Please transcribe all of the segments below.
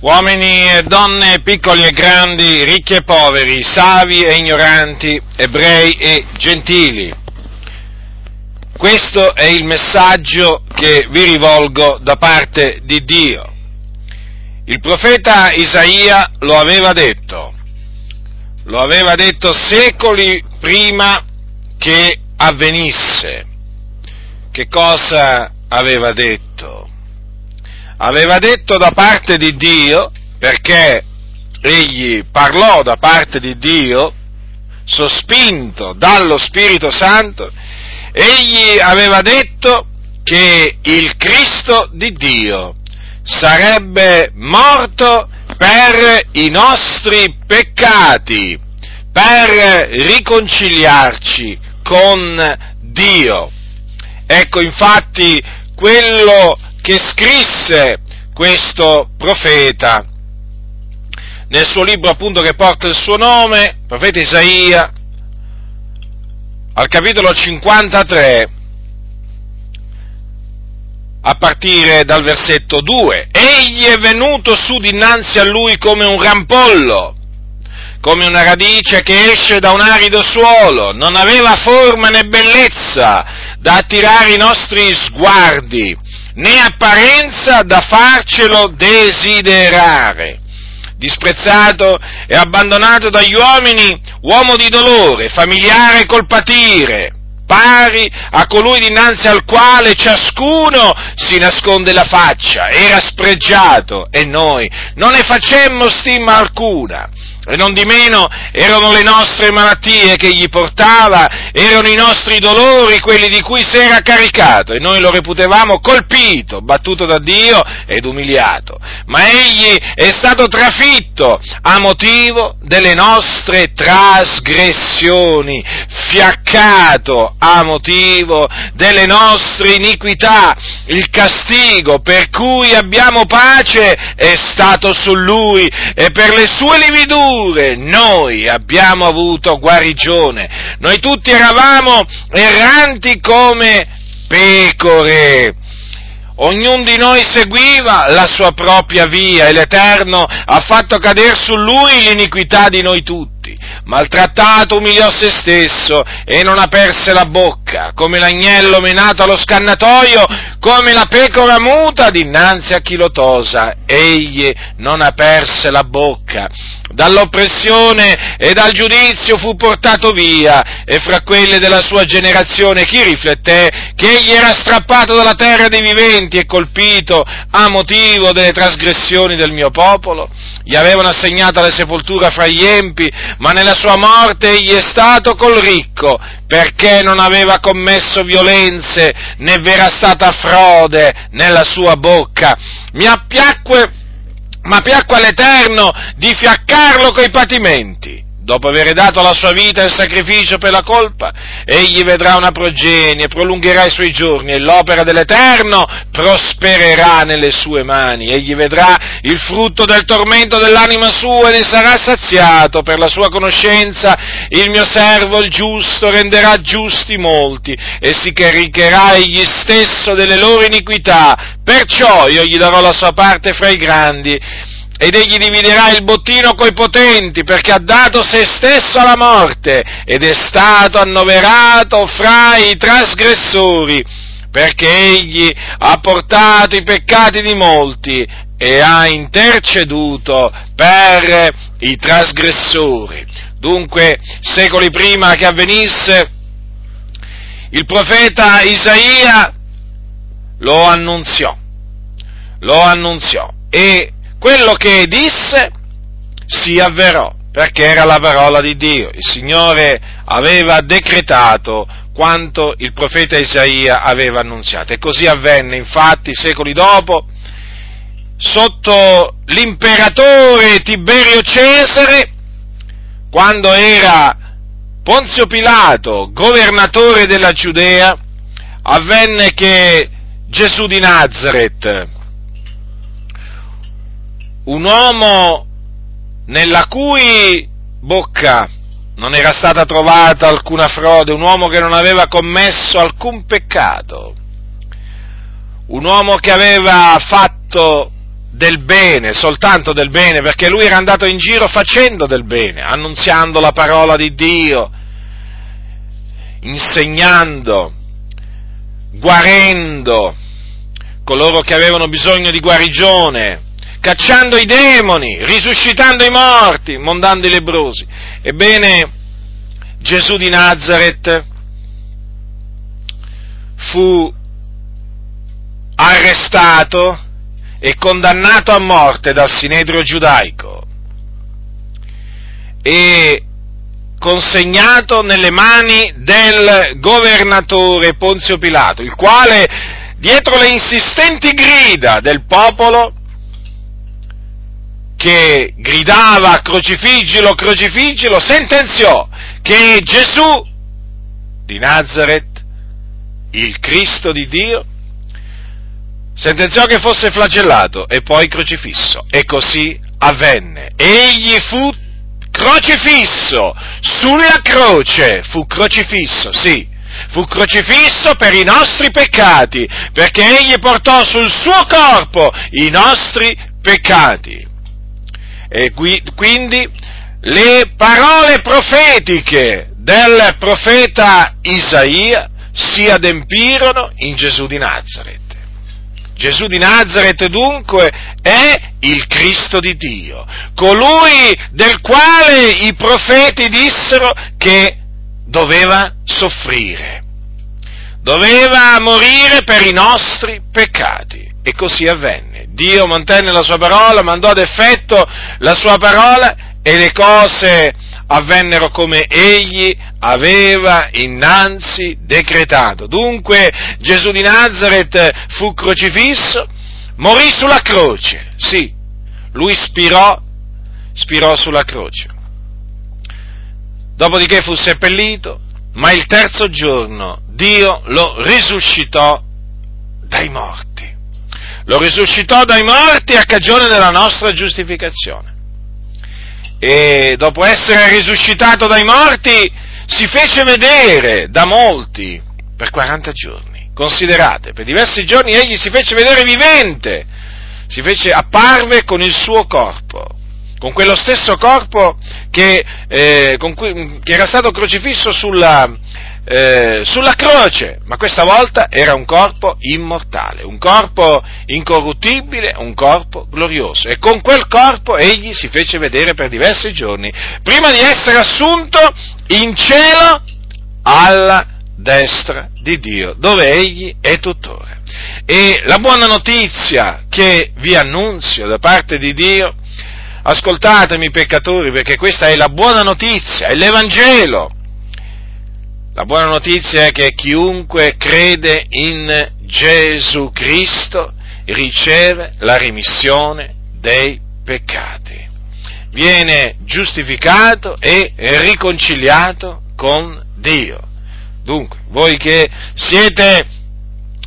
uomini e donne, piccoli e grandi, ricchi e poveri, savi e ignoranti, ebrei e gentili. Questo è il messaggio che vi rivolgo da parte di Dio. Il profeta Isaia lo aveva detto, lo aveva detto secoli prima che avvenisse. Che cosa aveva detto? Aveva detto da parte di Dio, perché egli parlò da parte di Dio, sospinto dallo Spirito Santo, egli aveva detto che il Cristo di Dio sarebbe morto per i nostri peccati, per riconciliarci con Dio. Ecco infatti quello che scrisse questo profeta. Nel suo libro appunto che porta il suo nome, profeta Isaia, al capitolo 53, a partire dal versetto 2. Egli è venuto su dinanzi a lui come un rampollo, come una radice che esce da un arido suolo, non aveva forma né bellezza da attirare i nostri sguardi, né apparenza da farcelo desiderare. Disprezzato e abbandonato dagli uomini, uomo di dolore, familiare col patire, pari a colui dinanzi al quale ciascuno si nasconde la faccia, era spregiato e noi non ne facemmo stima alcuna. E non di meno erano le nostre malattie che gli portava, erano i nostri dolori quelli di cui si era caricato, e noi lo reputevamo colpito, battuto da Dio ed umiliato. Ma egli è stato trafitto a motivo delle nostre trasgressioni, fiaccato a motivo delle nostre iniquità. Il castigo per cui abbiamo pace è stato su lui e per le sue lividure noi abbiamo avuto guarigione. Noi tutti eravamo erranti come pecore. Ognuno di noi seguiva la sua propria via e l'Eterno ha fatto cadere su lui l'iniquità di noi tutti. Maltrattato umiliò se stesso e non aperse la bocca, come l'agnello menato allo scannatoio, come la pecora muta dinanzi a chi lo tosa. Egli non aperse la bocca dall'oppressione e dal giudizio fu portato via, e fra quelle della sua generazione chi rifletté che egli era strappato dalla terra dei viventi e colpito a motivo delle trasgressioni del mio popolo? Gli avevano assegnato la sepoltura fra gli empi, ma nella sua morte egli è stato col ricco, perché non aveva commesso violenze, né v'era stata frode nella sua bocca. Mi appiacque ma piacque all'Eterno di fiaccarlo coi patimenti. Dopo aver dato la sua vita in sacrificio per la colpa, egli vedrà una progenie, prolungherà i suoi giorni e l'opera dell'Eterno prospererà nelle sue mani. Egli vedrà il frutto del tormento dell'anima sua e ne sarà saziato per la sua conoscenza. Il mio servo, il giusto, renderà giusti molti e si caricherà egli stesso delle loro iniquità. Perciò io gli darò la sua parte fra i grandi ed egli dividerà il bottino coi potenti, perché ha dato se stesso alla morte, ed è stato annoverato fra i trasgressori, perché egli ha portato i peccati di molti e ha interceduto per i trasgressori. Dunque, secoli prima che avvenisse, il profeta Isaia lo annunziò, lo annunziò e quello che disse si avverò, perché era la parola di Dio. Il Signore aveva decretato quanto il profeta Isaia aveva annunziato. E così avvenne, infatti, secoli dopo, sotto l'imperatore Tiberio Cesare, quando era Ponzio Pilato governatore della Giudea, avvenne che Gesù di Nazareth, un uomo nella cui bocca non era stata trovata alcuna frode, un uomo che non aveva commesso alcun peccato, un uomo che aveva fatto del bene, soltanto del bene, perché lui era andato in giro facendo del bene, annunziando la parola di Dio, insegnando, guarendo coloro che avevano bisogno di guarigione, cacciando i demoni, risuscitando i morti, mondando i lebrosi. Ebbene, Gesù di Nazareth fu arrestato e condannato a morte dal Sinedrio giudaico e consegnato nelle mani del governatore Ponzio Pilato, il quale, dietro le insistenti grida del popolo, che gridava crocifiggilo, crocifiggilo, sentenziò che Gesù di Nazareth, il Cristo di Dio, sentenziò che fosse flagellato e poi crocifisso. E così avvenne. Egli fu crocifisso sulla croce, fu crocifisso, sì, fu crocifisso per i nostri peccati, perché egli portò sul suo corpo i nostri peccati. E quindi le parole profetiche del profeta Isaia si adempirono in Gesù di Nazareth. Gesù di Nazareth dunque è il Cristo di Dio, colui del quale i profeti dissero che doveva soffrire, doveva morire per i nostri peccati. E così avvenne. Dio mantenne la sua parola, mandò ad effetto la sua parola e le cose avvennero come egli aveva innanzi decretato. Dunque Gesù di Nazareth fu crocifisso, morì sulla croce, sì, lui spirò, spirò sulla croce. Dopodiché fu seppellito, ma il terzo giorno Dio lo risuscitò dai morti. Lo risuscitò dai morti a cagione della nostra giustificazione e dopo essere risuscitato dai morti si fece vedere da molti per 40 giorni. Considerate, per diversi giorni egli si fece vedere vivente, si fece, apparve con il suo corpo, con quello stesso corpo che, eh, cui, che era stato crocifisso sulla, eh, sulla croce, ma questa volta era un corpo immortale, un corpo incorruttibile, un corpo glorioso. E con quel corpo egli si fece vedere per diversi giorni, prima di essere assunto in cielo alla destra di Dio, dove egli è tuttora. E la buona notizia che vi annunzio da parte di Dio, ascoltatemi peccatori, perché questa è la buona notizia, è l'Evangelo la buona notizia è che chiunque crede in Gesù Cristo riceve la rimissione dei peccati, viene giustificato e riconciliato con Dio. Dunque, voi che siete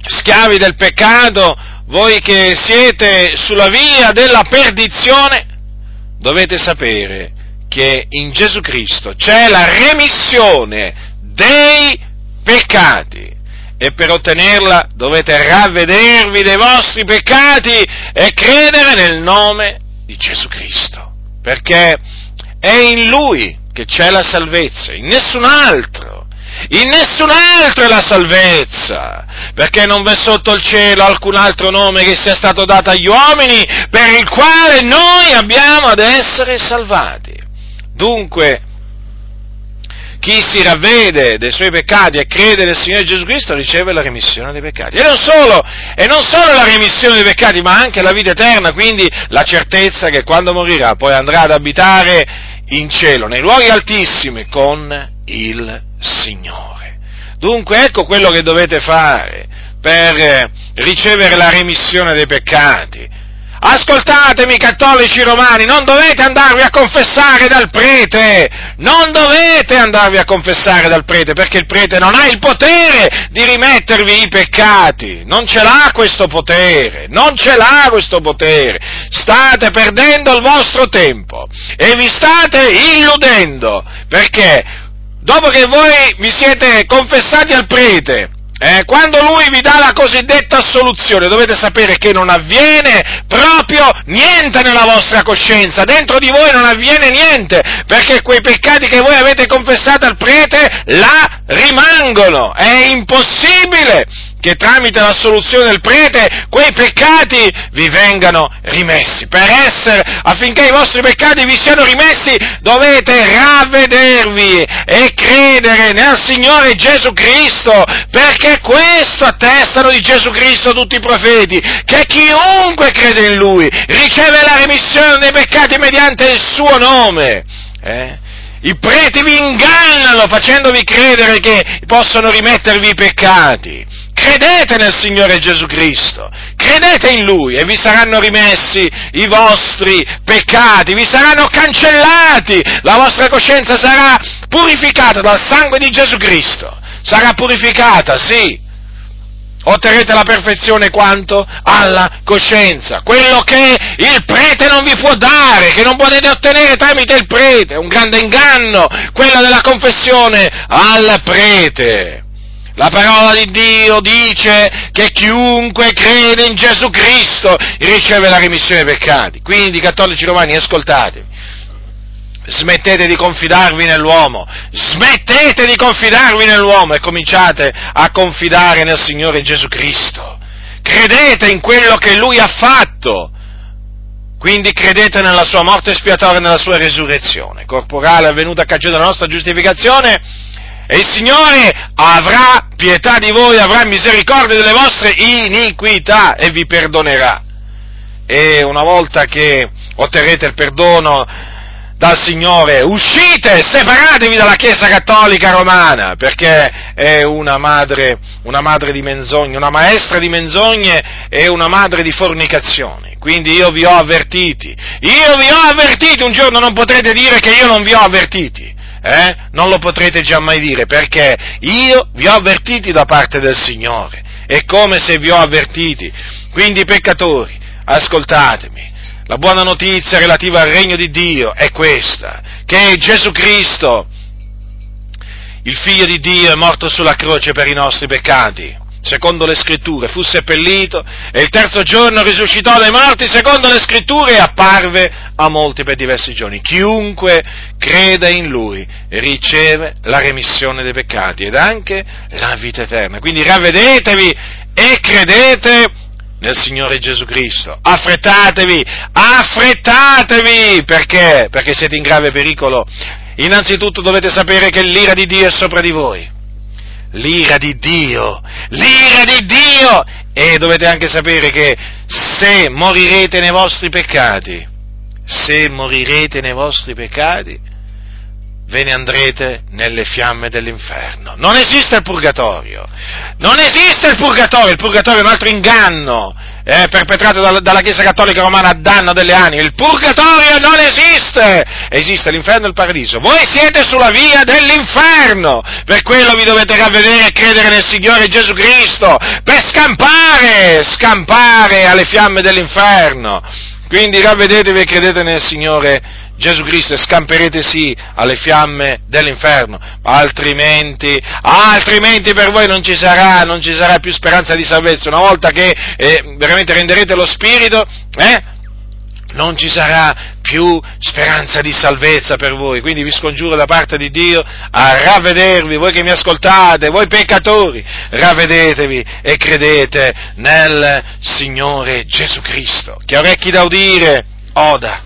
schiavi del peccato, voi che siete sulla via della perdizione, dovete sapere che in Gesù Cristo c'è la remissione dei peccati. E per ottenerla dovete ravvedervi dei vostri peccati e credere nel nome di Gesù Cristo. Perché è in Lui che c'è la salvezza, in nessun altro. In nessun altro è la salvezza, perché non v'è sotto il cielo alcun altro nome che sia stato dato agli uomini per il quale noi abbiamo ad essere salvati. Dunque, chi si ravvede dei suoi peccati e crede nel Signore Gesù Cristo riceve la remissione dei peccati. E non solo, e non solo la remissione dei peccati, ma anche la vita eterna, quindi la certezza che quando morirà poi andrà ad abitare in cielo, nei luoghi altissimi, con il Signore. Dunque ecco quello che dovete fare per ricevere la remissione dei peccati. Ascoltatemi cattolici romani, non dovete andarvi a confessare dal prete, non dovete andarvi a confessare dal prete perché il prete non ha il potere di rimettervi i peccati, non ce l'ha questo potere, non ce l'ha questo potere, state perdendo il vostro tempo e vi state illudendo perché dopo che voi vi siete confessati al prete eh, quando Lui vi dà la cosiddetta assoluzione, dovete sapere che non avviene proprio niente nella vostra coscienza, dentro di voi non avviene niente, perché quei peccati che voi avete confessato al prete là rimangono, è impossibile che tramite la soluzione del prete quei peccati vi vengano rimessi. Per essere, affinché i vostri peccati vi siano rimessi, dovete ravvedervi e credere nel Signore Gesù Cristo, perché questo attestano di Gesù Cristo tutti i profeti, che chiunque crede in Lui riceve la remissione dei peccati mediante il suo nome. Eh? I preti vi ingannano facendovi credere che possono rimettervi i peccati. Credete nel Signore Gesù Cristo, credete in Lui e vi saranno rimessi i vostri peccati, vi saranno cancellati, la vostra coscienza sarà purificata dal sangue di Gesù Cristo, sarà purificata, sì, otterrete la perfezione quanto? Alla coscienza, quello che il prete non vi può dare, che non potete ottenere tramite il prete, un grande inganno, quello della confessione al prete. La parola di Dio dice che chiunque crede in Gesù Cristo riceve la remissione dei peccati. Quindi, cattolici romani, ascoltatemi. Smettete di confidarvi nell'uomo, smettete di confidarvi nell'uomo e cominciate a confidare nel Signore Gesù Cristo. Credete in quello che Lui ha fatto. Quindi credete nella sua morte espiatoria e nella sua resurrezione corporale avvenuta a cagione della nostra giustificazione e il Signore avrà pietà di voi, avrà misericordia delle vostre iniquità e vi perdonerà. E una volta che otterrete il perdono dal Signore, uscite, separatevi dalla Chiesa Cattolica Romana, perché è una madre, una madre di menzogne, una maestra di menzogne e una madre di fornicazioni. Quindi io vi ho avvertiti, io vi ho avvertiti, un giorno non potrete dire che io non vi ho avvertiti eh? non lo potrete già mai dire, perché io vi ho avvertiti da parte del Signore, è come se vi ho avvertiti. Quindi, peccatori, ascoltatemi, la buona notizia relativa al regno di Dio è questa, che Gesù Cristo, il figlio di Dio, è morto sulla croce per i nostri peccati secondo le scritture, fu seppellito e il terzo giorno risuscitò dai morti secondo le scritture e apparve a molti per diversi giorni. Chiunque creda in lui riceve la remissione dei peccati ed anche la vita eterna. Quindi ravvedetevi e credete nel Signore Gesù Cristo. Affrettatevi, affrettatevi, perché? Perché siete in grave pericolo. Innanzitutto dovete sapere che l'ira di Dio è sopra di voi l'ira di Dio, l'ira di Dio! E dovete anche sapere che se morirete nei vostri peccati, se morirete nei vostri peccati, ve ne andrete nelle fiamme dell'inferno. Non esiste il purgatorio, non esiste il purgatorio, il purgatorio è un altro inganno, eh, perpetrato dalla, dalla Chiesa Cattolica Romana a danno delle anime. Il purgatorio non esiste! Esiste l'inferno e il paradiso. Voi siete sulla via dell'inferno! Per quello vi dovete ravvedere e credere nel Signore Gesù Cristo, per scampare, scampare alle fiamme dell'inferno. Quindi ravvedetevi e credete nel Signore Gesù Cristo e scamperete sì alle fiamme dell'inferno, altrimenti, altrimenti per voi non ci sarà, non ci sarà più speranza di salvezza. Una volta che eh, veramente renderete lo Spirito, eh, non ci sarà più speranza di salvezza per voi. Quindi vi scongiuro da parte di Dio a ravvedervi, voi che mi ascoltate, voi peccatori, ravvedetevi e credete nel Signore Gesù Cristo. Chi ha orecchi da udire, oda.